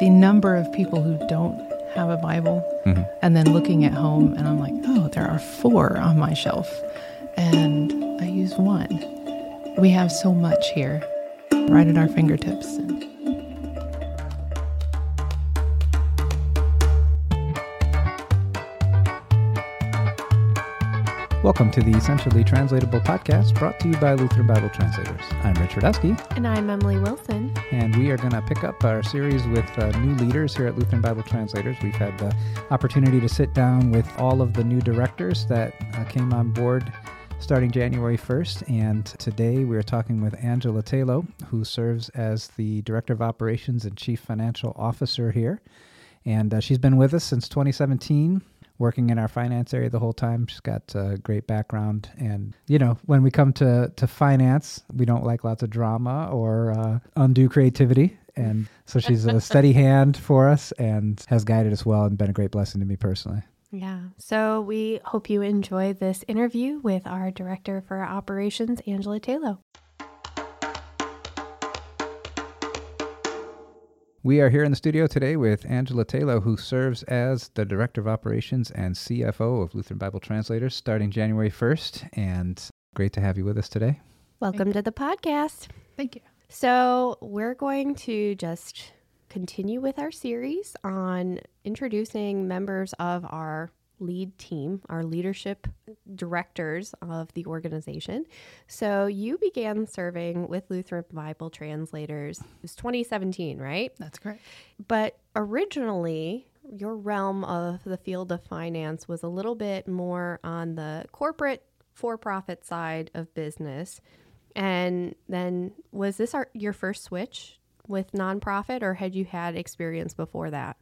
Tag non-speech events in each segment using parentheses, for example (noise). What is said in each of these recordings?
the number of people who don't have a Bible Mm-hmm. and then looking at home and I'm like, oh, there are four on my shelf and I use one. We have so much here right at our fingertips. Welcome to the Essentially Translatable podcast brought to you by Lutheran Bible Translators. I'm Rich Rudowske, And I'm Emily Wilson. And we are going to pick up our series with uh, new leaders here at Lutheran Bible Translators. We've had the opportunity to sit down with all of the new directors that uh, came on board starting January 1st, and today we are talking with Angela Tayloe, who serves as the Director of Operations and Chief Financial Officer here. And uh, she's been with us since 2017, working in our finance area the whole time. She's got a great background. And, you know, when we come to, to finance, we don't like lots of drama or uh, undue creativity. And so (laughs) she's a steady hand for us and has guided us well and been a great blessing to me personally. Yeah. So we hope you enjoy this interview with our Director for Operations, Angela Tayloe. We are here in the studio today with Angela Tayloe, who serves as the Director of Operations and CFO of Lutheran Bible Translators starting January 1st. And great to have you with us today. Welcome to the podcast. thank you. So we're going to just continue with our series on introducing members of our lead team, our leadership directors of the organization. So you began serving with Lutheran Bible Translators. It was 2017, right? That's correct. But originally, your realm of the field of finance was a little bit more on the corporate for profit side of business. And then, was this our, your first switch with nonprofit, or had you had experience before that?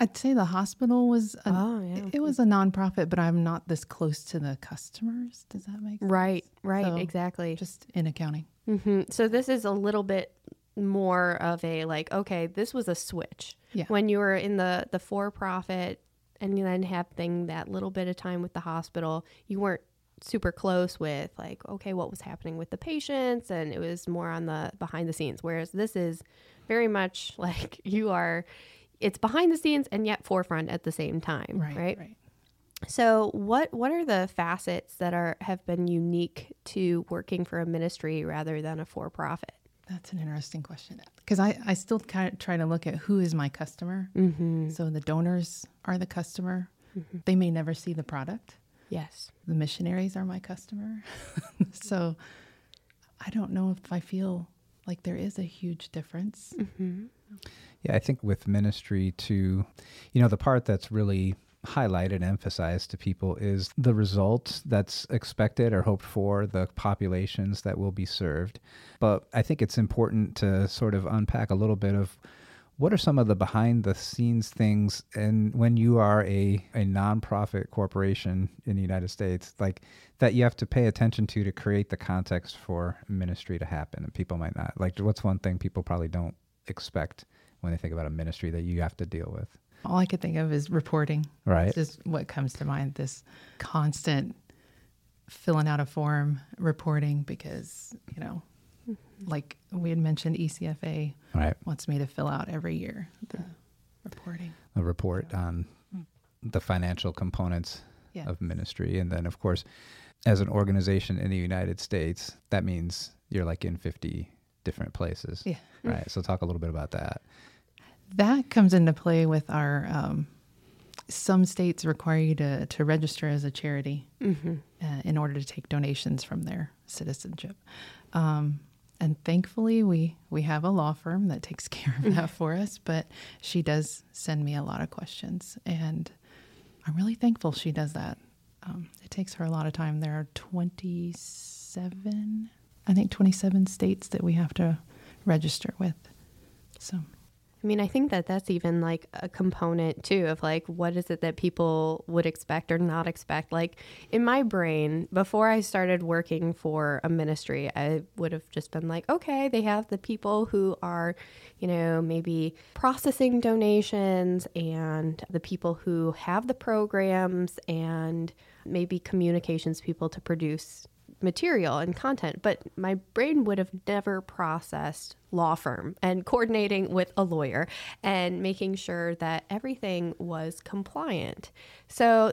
I'd say the hospital was a, Oh, yeah. it was a nonprofit, but I'm not this close to the customers. Does that make sense? Right, right, So, exactly. Just in accounting. hmm So this is a little bit more of a like, okay, this was a switch. Yeah. When you were in the the for profit and then having that little bit of time with the hospital, you weren't super close with like, okay, what was happening with the patients, and it was more on the behind the scenes. Whereas this is very much (laughs) like you are. It's behind the scenes and yet forefront at the same time, Right. right? Right. So, what what are the facets that are have been unique to working for a ministry rather than a for profit? That's an interesting question because I, I still kind of try to look at who is my customer. Mm-hmm. So the donors are the customer. They may never see the product. Yes. The missionaries are my customer. (laughs) so I don't know if I feel like there is a huge difference. Mm-hmm. Yeah, I think with ministry to, you know, the part that's really highlighted and emphasized to people is the result that's expected or hoped for, the populations that will be served. But I think it's important to sort of unpack a little bit of what are some of the behind the scenes things and when you are a, a nonprofit corporation in the United States, like that you have to pay attention to to create the context for ministry to happen and people might not. Like what's one thing people probably don't expect when they think about a ministry that you have to deal with. All I could think of is reporting. Right. It's just what comes to mind this constant filling out a form, reporting, because, you know, like we had mentioned, ECFA Right. wants me to fill out every year the reporting. A report on the financial components Yeah. of ministry. And then, of course, as an organization in the United States, that means you're like in 50 different places. Yeah. Right. So, talk a little bit about that. That comes into play with our, um, some states require you to, to register as a charity Mm-hmm. uh, in order to take donations from their citizenship. Um, and thankfully, we, we have a law firm that takes (laughs) care of that for us, but she does send me a lot of questions. And I'm really thankful she does that. Um, it takes her a lot of time. There are 27, I think 27 states that we have to register with. So, I mean, I think that that's even like a component too of like what is it that people would expect or not expect. Like in my brain, before I started working for a ministry, I would have just been like, okay, they have the people who are, you know, maybe processing donations and the people who have the programs and maybe communications people to produce material and content, but my brain would have never processed law firm and coordinating with a lawyer and making sure that everything was compliant. So,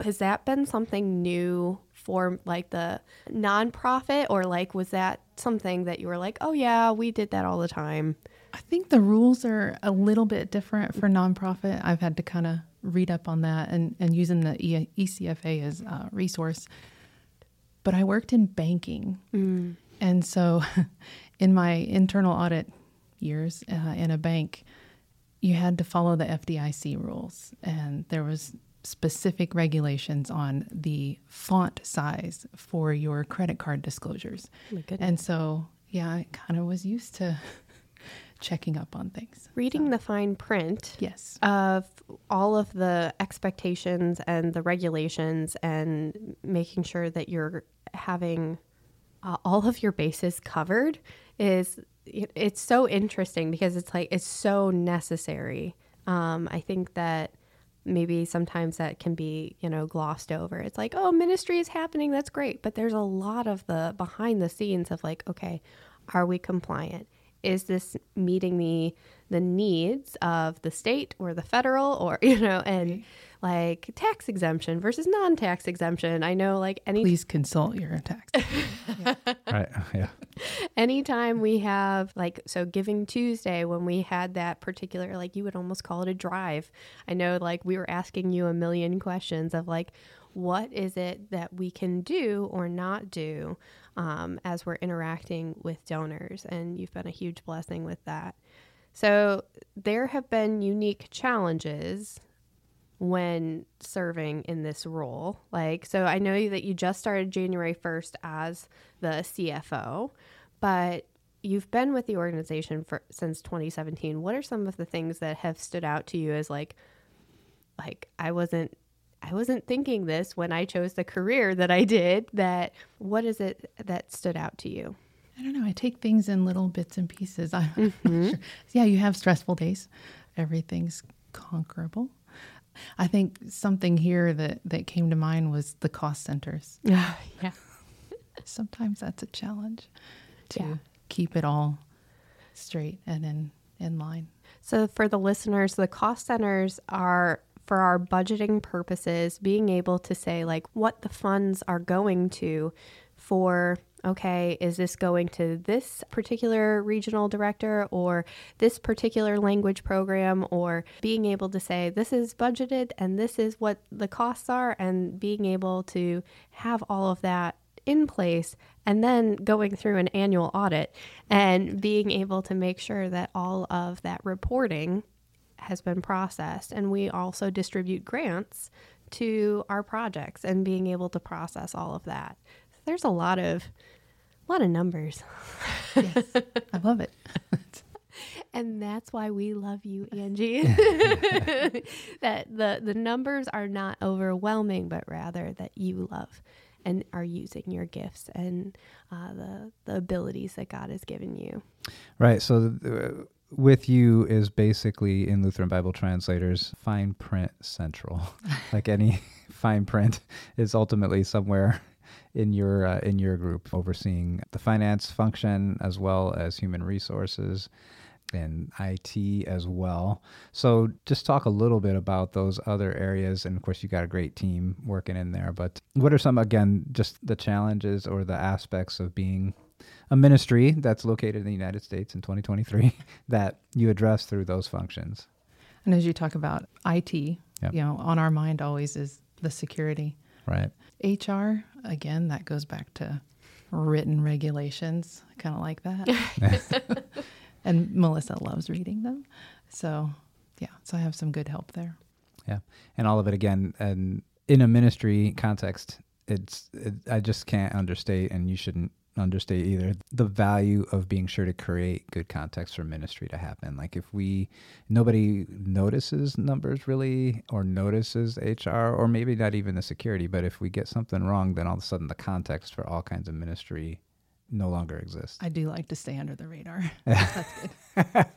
has that been something new for like the nonprofit, or like was that something that you were like, oh, yeah, we did that all the time? I think the rules are a little bit different for nonprofit. I've had to kind of read up on that and, and using the ECFA as a resource. But I worked in banking. Mm. And so (laughs) in my internal audit years uh, in a bank, you had to follow the FDIC rules. And there was specific regulations on the font size for your credit card disclosures. and so, yeah, I kind of was used to (laughs) checking up on things. Reading so. the fine print yes. of all of the expectations and the regulations and making sure that you're having uh, all of your bases covered is it's so interesting because it's like it's so necessary. Um, I think that maybe sometimes that can be you know glossed over it's like oh ministry is happening that's great but there's a lot of the behind the scenes of like okay are we compliant is this meeting the the needs of the state or the federal or (laughs) you know and like tax exemption versus non-tax exemption? I know like any please consult your tax. (laughs) Yeah. right (laughs) yeah. Anytime we have like so giving tuesday when we had that particular like you would almost call it a drive i know like we were asking you a million questions of like what is it that we can do or not do um, as we're interacting with donors. And you've been a huge blessing with that. So there have been unique challenges when serving in this role. Like, so I know that you just started January 1st as the CFO, but you've been with the organization for since 2017. What are some of the things that have stood out to you as like, like I wasn't I wasn't thinking this when I chose the career that I did. That what is it that stood out to you? I don't know. I take things in little bits and pieces. (laughs) I'm mm-hmm. sure. Yeah, you have stressful days. Everything's conquerable. I think something here that that came to mind was the cost centers. (sighs) yeah. Sometimes that's a challenge to yeah. keep it all straight and in in line. So for the listeners, the cost centers are for our budgeting purposes, being able to say, like, what the funds are going to for okay, is this going to this particular regional director or this particular language program? Or being able to say, this is budgeted and this is what the costs are, and being able to have all of that in place and then going through an annual audit and being able to make sure that all of that reporting has been processed. And we also distribute grants to our projects and being able to process all of that. So there's a lot of a lot of numbers. yes, I love it. (laughs) and that's why we love you, Angie. (laughs) that the the numbers are not overwhelming, but rather that you love and are using your gifts and uh, the the abilities that God has given you. Right. So. Uh, with you is basically in Lutheran Bible translators fine print central. (laughs) like any fine print is ultimately somewhere in your uh, in your group overseeing the finance function as well as human resources and IT as well. So just talk a little bit about those other areas and of course you got a great team working in there, but what are some again just the challenges or the aspects of being a ministry that's located in the United States in 2023 (laughs) that you address through those functions. And as you talk about IT, yep. you know, on our mind always is the security. Right. HR, again, that goes back to written regulations, kind of like that. (laughs) (laughs) and Melissa loves reading them. So, yeah, so I have some good help there. Yeah. And all of it again, and in a ministry context, it's it, I just can't understate and you shouldn't understate either the value of being sure to create good context for ministry to happen. Like if we nobody notices numbers really or notices HR or maybe not even the security, but if we get something wrong, then all of a sudden the context for all kinds of ministry no longer exists. I do like to stay under the radar. (laughs) That's good. (laughs)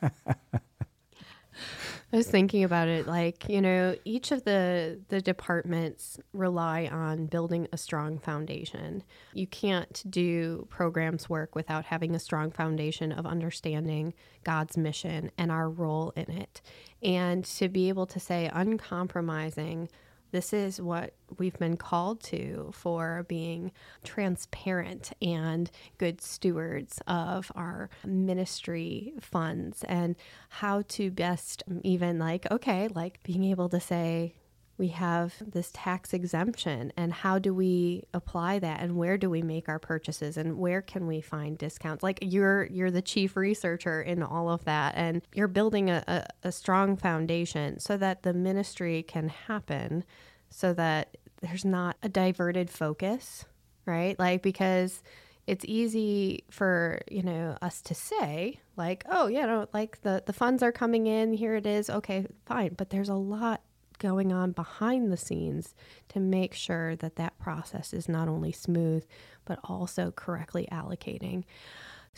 I was thinking about it like, you know, each of the the departments rely on building a strong foundation. You can't do programs work without having a strong foundation of understanding God's mission and our role in it. And to be able to say uncompromising this is what we've been called to for being transparent and good stewards of our ministry funds and how to best even like okay like being able to say we have this tax exemption and how do we apply that and where do we make our purchases and where can we find discounts? Like you're you're the chief researcher in all of that and you're building a, a, a strong foundation so that the ministry can happen so that there's not a diverted focus right? Like because it's easy for you know us to say like oh yeah no like the the funds are coming in here it is okay fine but there's a lot going on behind the scenes to make sure that that process is not only smooth, but also correctly allocating.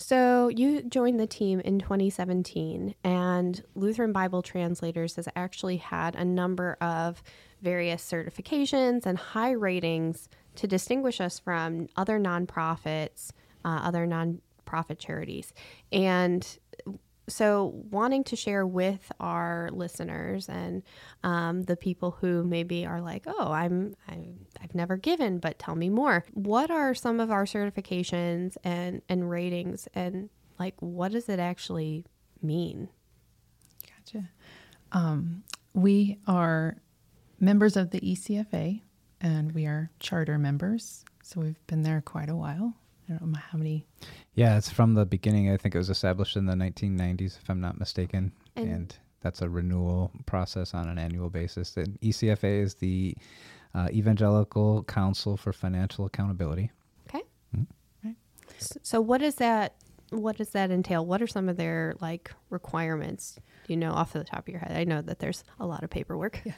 So, you joined the team in 2017, and Lutheran Bible Translators has actually had a number of various certifications and high ratings to distinguish us from other nonprofits, uh, other nonprofit charities. And so wanting to share with our listeners and um, the people who maybe are like oh I'm, I'm i've never given but tell me more. What are some of our certifications and and ratings and like what does it actually mean? Gotcha. Um, we are members of the ecfa and we are charter members so we've been there quite a while I don't know how many. Yeah, it's from the beginning. I think it was established in the 1990s, if I'm not mistaken. And, and that's a renewal process on an annual basis. And ECFA is the uh, Evangelical Council for Financial Accountability. Okay. Mm-hmm. Right. So, what is that? What does that entail? What are some of their like requirements? You know off the top of your head? I know that there's a lot of paperwork. Yeah.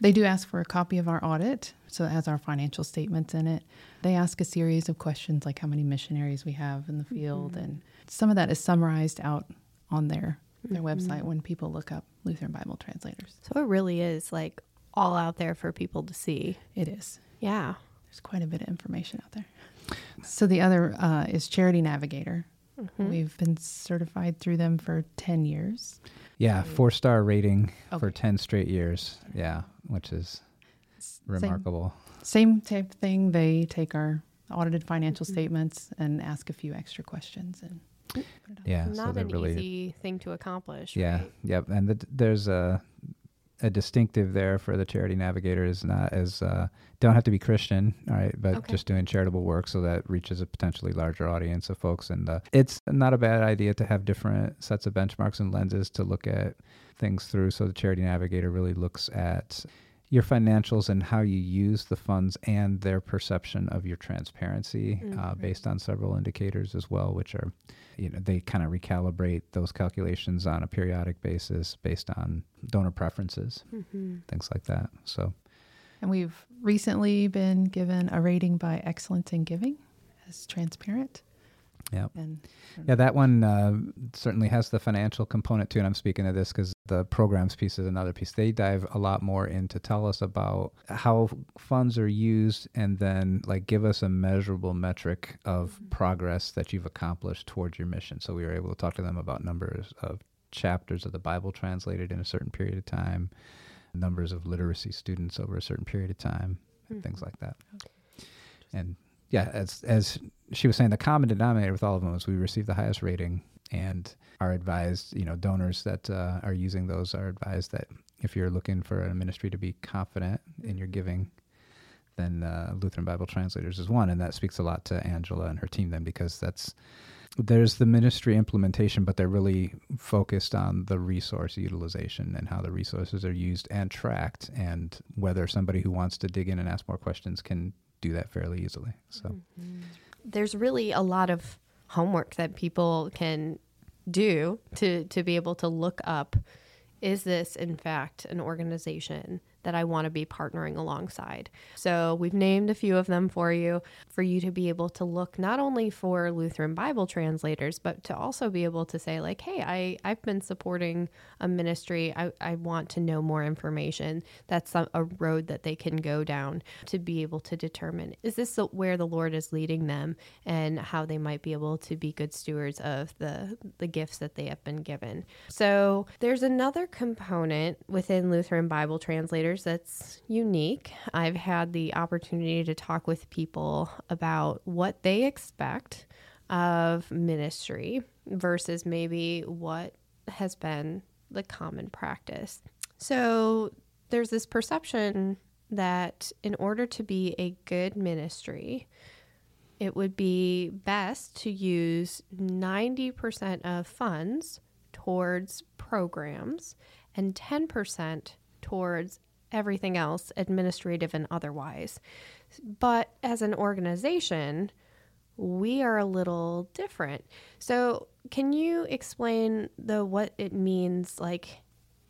They do ask for a copy of our audit, so it has our financial statements in it. They ask a series of questions like how many missionaries we have in the field, mm-hmm. and some of that is summarized out on their their mm-hmm. website when people look up Lutheran Bible translators. So it really is like all out there for people to see. It is. Yeah. There's quite a bit of information out there. So the other uh, is Charity Navigator. Mm-hmm. We've been certified through them for 10 years. Yeah, four star rating okay. for 10 straight years. Yeah, which is remarkable. Same, same type thing. They take our audited financial mm-hmm. statements and ask a few extra questions and yeah, not so an really, easy thing to accomplish. Yeah, right? yep. And the, there's a a distinctive there for the charity navigator is not as uh, don't have to be Christian, all right, but okay. just doing charitable work so that reaches a potentially larger audience of folks. And uh, it's not a bad idea to have different sets of benchmarks and lenses to look at things through. So the charity navigator really looks at your financials and how you use the funds and their perception of your transparency uh, mm-hmm. uh, based on several indicators as well, which are, you know, they kind of recalibrate those calculations on a periodic basis based on donor preferences, mm-hmm. things like that. So, and we've recently been given a rating by Excellence in Giving as transparent. Yeah. yeah, that one uh, certainly has the financial component too. And I'm speaking of this because the programs piece is another piece. They dive a lot more into tell us about how funds are used and then like give us a measurable metric of mm-hmm. progress that you've accomplished towards your mission. So we were able to talk to them about numbers of chapters of the Bible translated in a certain period of time, numbers of literacy students over a certain period of time, mm-hmm. things like that. Okay. And yeah, as as she was saying, the common denominator with all of them is we receive the highest rating and are advised, you know, donors that uh, are using those are advised that if you're looking for a ministry to be confident in your giving, then uh, Lutheran Bible Translators is one, and that speaks a lot to Angela and her team then because that's there's the ministry implementation, but they're really focused on the resource utilization and how the resources are used and tracked, and whether somebody who wants to dig in and ask more questions can do that fairly easily. So mm-hmm. there's really a lot of homework that people can do to to be able to look up is this in fact an organization that I want to be partnering alongside. So we've named a few of them for you, for you to be able to look not only for Lutheran Bible translators, but to also be able to say, like, hey, I, I've been supporting a ministry. I, I want to know more information. That's a, a road that they can go down to be able to determine is this where the Lord is leading them and how they might be able to be good stewards of the, the gifts that they have been given. So there's another component within Lutheran Bible translators that's unique. I've had the opportunity to talk with people about what they expect of ministry versus maybe what has been the common practice. So there's this perception that in order to be a good ministry, it would be best to use 90% of funds towards programs and 10% towards everything else, administrative and otherwise. But as an organization, we are a little different. So, can you explain the what it means like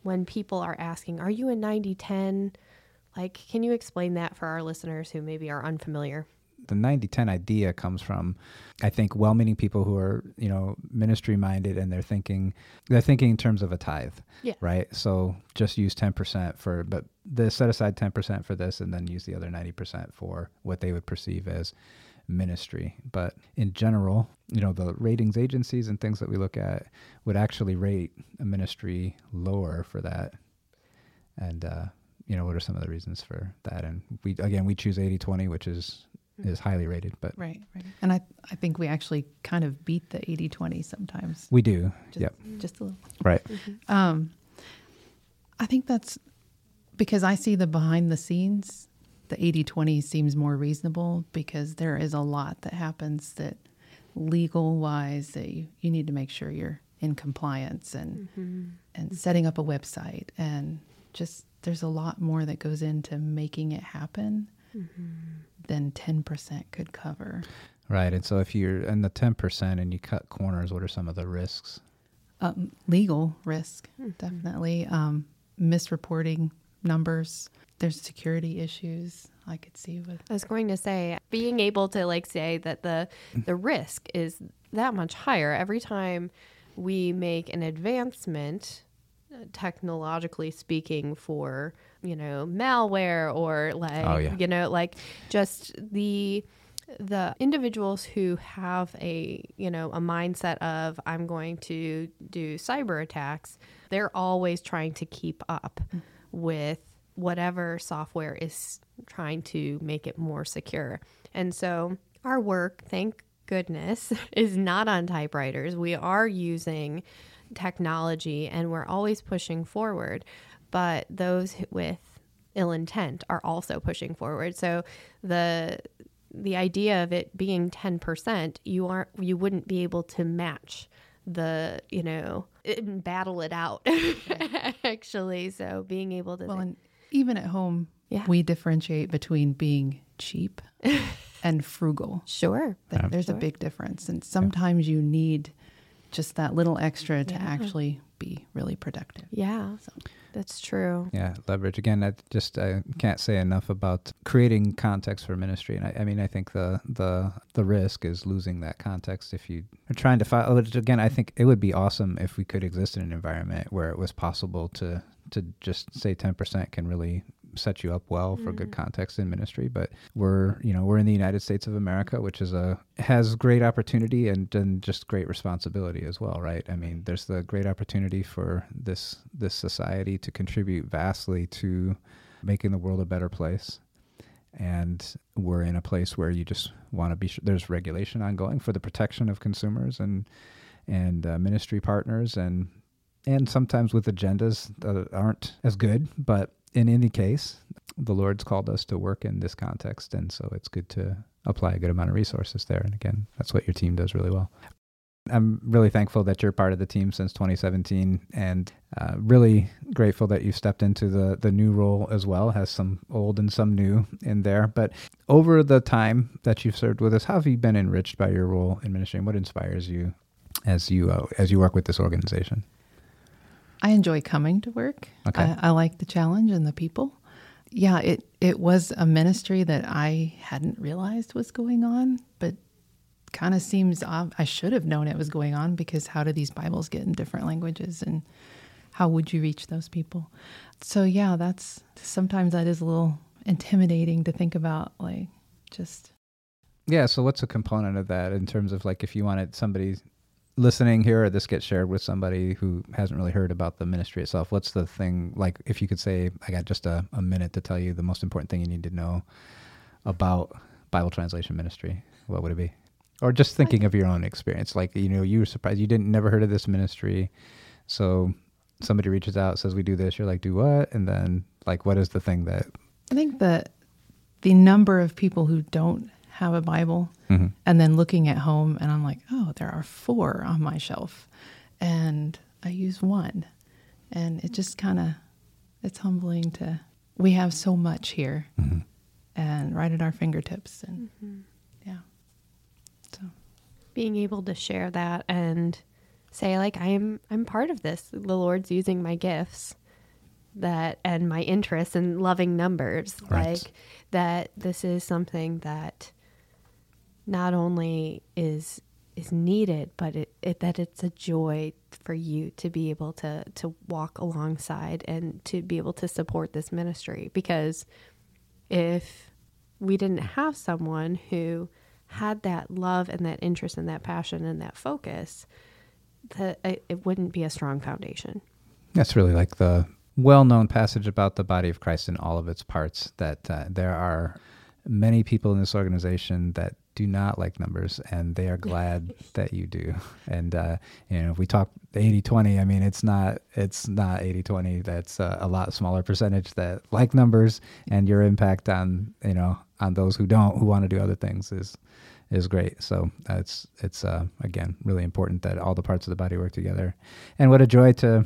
when people are asking, are you a 90/10? Like, can you explain that for our listeners who maybe are unfamiliar? The 90-10 idea comes from i think well-meaning people who are you know ministry minded and they're thinking they're thinking in terms of a tithe yeah. right? So just use 10% for but the set aside 10% for this and then use the other 90% for what they would perceive as ministry. But in general you know the ratings agencies and things that we look at would actually rate a ministry lower for that. And uh, you know what are some of the reasons for that? And we again we choose 80-20 which is is highly rated. But right, right. And I I think we actually kind of beat the 80-20 sometimes. We do. Just, yep. Just a little. Right. Mm-hmm. Um, I think that's because I see the behind the scenes. The 80-20 seems more reasonable because there is a lot that happens that legal wise that you, you need to make sure you're in compliance and mm-hmm. and setting up a website and just there's a lot more that goes into making it happen mm-hmm. than 10% could cover. Right. And so if you're in the 10% and you cut corners, what are some of the risks? Um, legal risk, mm-hmm. definitely. Um, misreporting numbers. There's security issues I could see with. I was going to say being able to like say that the the risk is that much higher every time we make an advancement technologically speaking for you know malware or like oh, yeah. you know like just the the individuals who have a you know a mindset of i'm going to do cyber attacks they're always trying to keep up mm-hmm. with whatever software is trying to make it more secure and so our work thank goodness (laughs) is not on typewriters we are using technology and we're always pushing forward. But those with ill intent are also pushing forward. So the the idea of it being 10%, you aren't you wouldn't be able to match the, you know, battle it out (laughs) actually. So being able to Well, and even at home, yeah. we differentiate between being cheap (laughs) and frugal. Sure. There's sure. a big difference and sometimes you need just that little extra to yeah. actually be really productive. Yeah. So. That's true. Yeah, leverage again. I just I can't say enough about creating context for ministry, and I, I, mean I think the the the risk is losing that context if you are trying to follow. Oh, again, I think it would be awesome if we could exist in an environment where it was possible to to just say ten percent can really set you up well for mm-hmm. good context in ministry. But we're, you know, we're in the United States of America, which is a has great opportunity and and just great responsibility as well, right? I mean, there's the great opportunity for this this society to contribute vastly to making the world a better place. And we're in a place where you just want to be sure there's regulation ongoing for the protection of consumers and and uh, ministry partners and and sometimes with agendas that aren't as good, but in any case, the Lord's called us to work in this context, and so it's good to apply a good amount of resources there. And again, that's what your team does really well. I'm really thankful that you're part of the team since 2017, and uh, really grateful that you stepped into the the new role as well. Has some old and some new in there. But over the time that you've served with us, how have you been enriched by your role in ministry? And what inspires you as you uh, as you work with this organization? I enjoy coming to work. Okay. I, I like the challenge and the people. yeah, it it was a ministry that I hadn't realized was going on, but kind of seems ob- I should have known it was going on because how do these Bibles get in different languages and how would you reach those people? So yeah, that's sometimes that is a little intimidating to think about like just Yeah. So what's a component of that in terms of like if you wanted somebody listening here or this gets shared with somebody who hasn't really heard about the ministry itself, what's the thing like if you could say, I got just a, a minute to tell you the most important thing you need to know about Bible translation ministry, what would it be? Or just thinking of your own experience. Like, you know, you were surprised you didn't never heard of this ministry. So somebody reaches out, says we do this, you're like, do what? And then like what is the thing that I think that the number of people who don't have a Bible Mhm. and then looking at home and I'm like, oh, there are four on my shelf and I use one. And it just kind of it's humbling to we have so much here Mhm. and right at our fingertips and yeah. So being able to share that and say like i'm i'm part of this the lord's using my gifts that and my interests in loving numbers Right. like that this is something that not only is is needed but it, it that it's a joy for you to be able to to walk alongside and to be able to support this ministry because if we didn't have someone who had that love and that interest and that passion and that focus, that it, wouldn't be a strong foundation. That's really like the well-known passage about the body of Christ in all of its parts. That uh, there are many people in this organization that do not like numbers, and they are glad (laughs) that you do. And uh, you know, if we talk 80-20, I mean, it's not it's not 80-20. That's uh, a lot smaller percentage that like numbers, and your impact on you know on those who don't who want to do other things is is great. So uh, it's it's uh, again really important that all the parts of the body work together. And what a joy to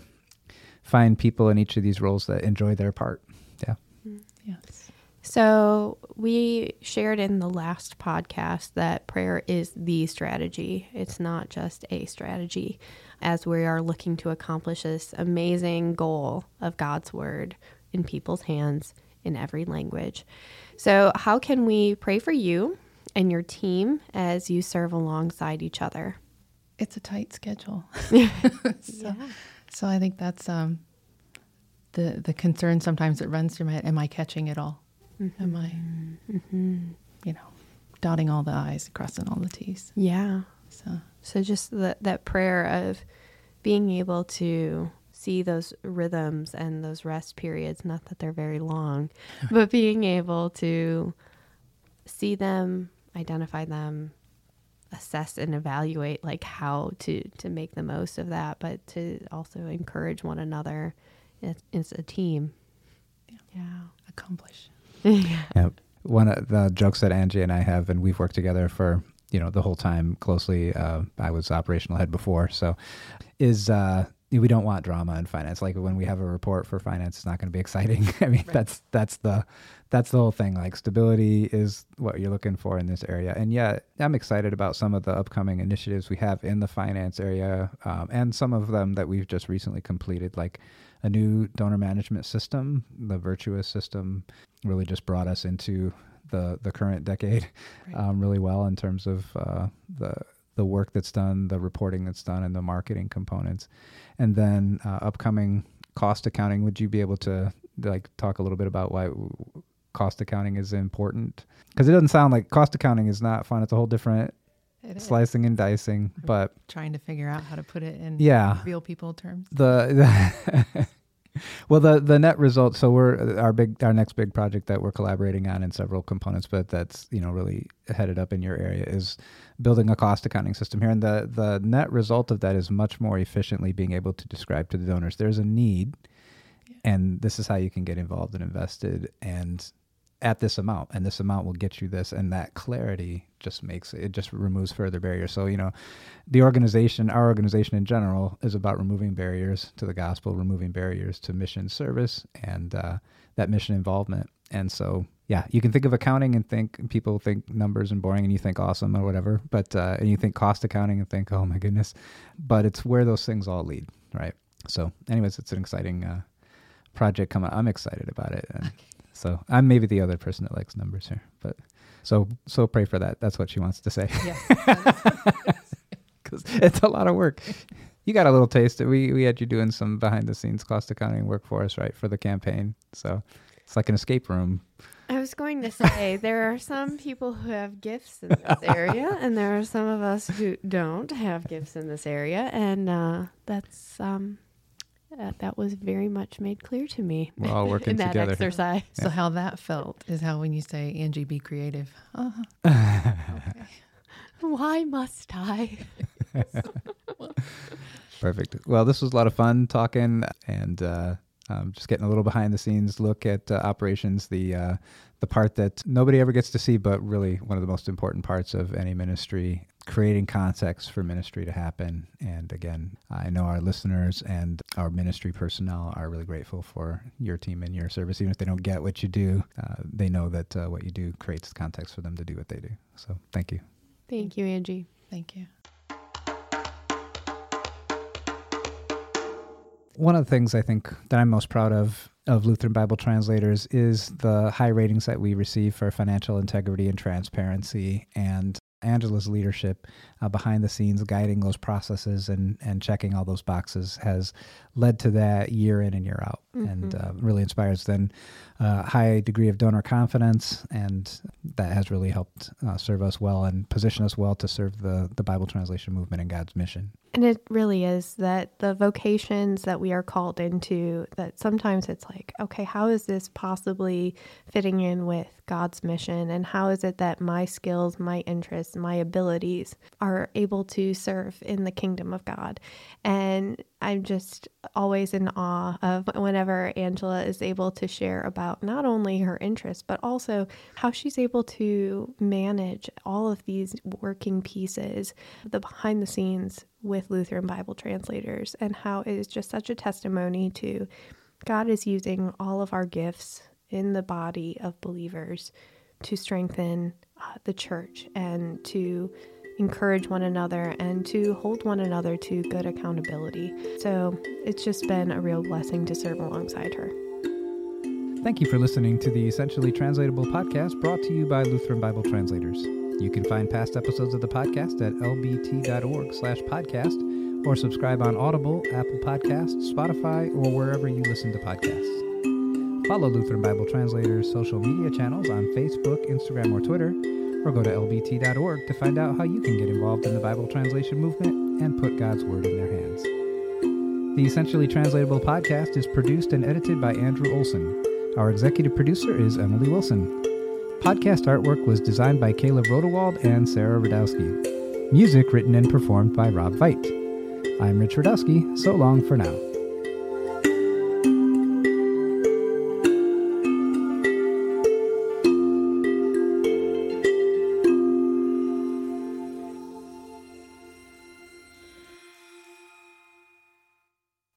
find people in each of these roles that enjoy their part. Yeah. yes. So, we shared in the last podcast that prayer is the strategy. It's not just a strategy as we are looking to accomplish this amazing goal of God's word in people's hands in every language. So, how can we pray for you and your team as you serve alongside each other? It's a tight schedule. (laughs) (laughs) Yeah. So I think that's um, the the concern sometimes that runs through my head. Am I catching it all? Mm-hmm. Am I, mm-hmm. you know, dotting all the i's, crossing all the t's? Yeah. So So just that that prayer of being able to see those rhythms and those rest periods, not that they're very long, but being able to see them, identify them, assess and evaluate like how to to make the most of that, but to also encourage one another. It's, it's a team. Yeah. accomplish. Yeah. One of the jokes that Angie and I have, and we've worked together for you know the whole time closely. Uh, I was operational head before, so is uh, we don't want drama in finance. Like when we have a report for finance, it's not going to be exciting. (laughs) I mean, Right. that's that's the that's the whole thing. Like stability is what you're looking for in this area. And yeah, I'm excited about some of the upcoming initiatives we have in the finance area, um, and some of them that we've just recently completed, like a new donor management system, the Virtuous system, really just brought us into the the current decade Right. um, really well in terms of uh, the the work that's done, the reporting that's done, and the marketing components. And then uh, upcoming cost accounting. Would you be able to like talk a little bit about why cost accounting is important? Because it doesn't sound like cost accounting is not fun. It's a whole different It is. slicing and dicing. But Trying to figure out how to put it in yeah, real people terms. the, the (laughs) well the the net result so we're our big our next big project that we're collaborating on in several components but that's you know really headed up in your area is building a cost accounting system here and the the net result of that is much more efficiently being able to describe to the donors there's a need and this is how you can get involved and invested and at this amount and this amount will get you this and that clarity just makes it just removes further barriers. So you know the organization our organization in general is about removing barriers to the gospel removing barriers to mission service and uh, that mission involvement. And so yeah you can think of accounting and think people think numbers and boring and you think awesome or whatever but uh, and you think cost accounting and think oh my goodness but it's where those things all lead right? So anyways it's an exciting uh, project coming i'm excited about it. And (laughs) So I'm maybe the other person that likes numbers here, but so so pray for that. That's what she wants to say. Yes. (laughs) because it's a lot of work. You got a little taste. We we had you doing some behind the scenes cost accounting work for us, right, for the campaign. So it's like an escape room. I was going to say there are some people who have gifts in this area, (laughs) and there are some of us who don't have gifts in this area, and uh, that's um, uh, that was very much made clear to me We're all (laughs) working in that together. exercise. So how that felt is how when you say Angie, be creative. Uh-huh. okay. (laughs) Why must I? (laughs) Perfect. Well, this was a lot of fun talking and uh, um, just getting a little behind the scenes look at uh, operations. The uh, the part that nobody ever gets to see, but really one of the most important parts of any ministry, creating context for ministry to happen. And again, I know our listeners and our ministry personnel are really grateful for your team and your service. Even if they don't get what you do, uh, they know that uh, what you do creates context for them to do what they do. So thank you. Thank you, Angie. Thank you. One of the things I think that I'm most proud of of Lutheran Bible translators is the high ratings that we receive for financial integrity and transparency and Angela's leadership uh, behind the scenes guiding those processes and, and checking all those boxes has led to that year in and year out and uh, really inspires then uh, high degree of donor confidence and that has really helped uh, serve us well and position us well to serve the, the Bible translation movement and God's mission. And it really is that the vocations that we are called into, that sometimes it's like, okay, how is this possibly fitting in with God's mission? And how is it that my skills, my interests, my abilities are able to serve in the kingdom of God? And I'm just always in awe of whenever Angela is able to share about not only her interests, but also how she's able to manage all of these working pieces, the behind the scenes with Lutheran Bible translators, and how it is just such a testimony to God is using all of our gifts in the body of believers to strengthen uh, the church and to encourage one another and to hold one another to good accountability. So it's just been a real blessing to serve alongside her. Thank you for listening to the Essentially Translatable podcast brought to you by Lutheran Bible Translators. You can find past episodes of the podcast at lbt.org slash podcast or subscribe on Audible, Apple Podcasts, Spotify, or wherever you listen to podcasts. Follow Lutheran Bible Translators' social media channels on Facebook, Instagram, or Twitter, or go to lbt.org to find out how you can get involved in the Bible translation movement and put God's Word in their hands. The Essentially Translatable podcast is produced and edited by Andrew Olson. Our executive producer is Emily Wilson. Podcast artwork was designed by Caleb Rodewald and Sarah Radowski. Music written and performed by Rob Veit. I'm Rich Rudowske. So long for now.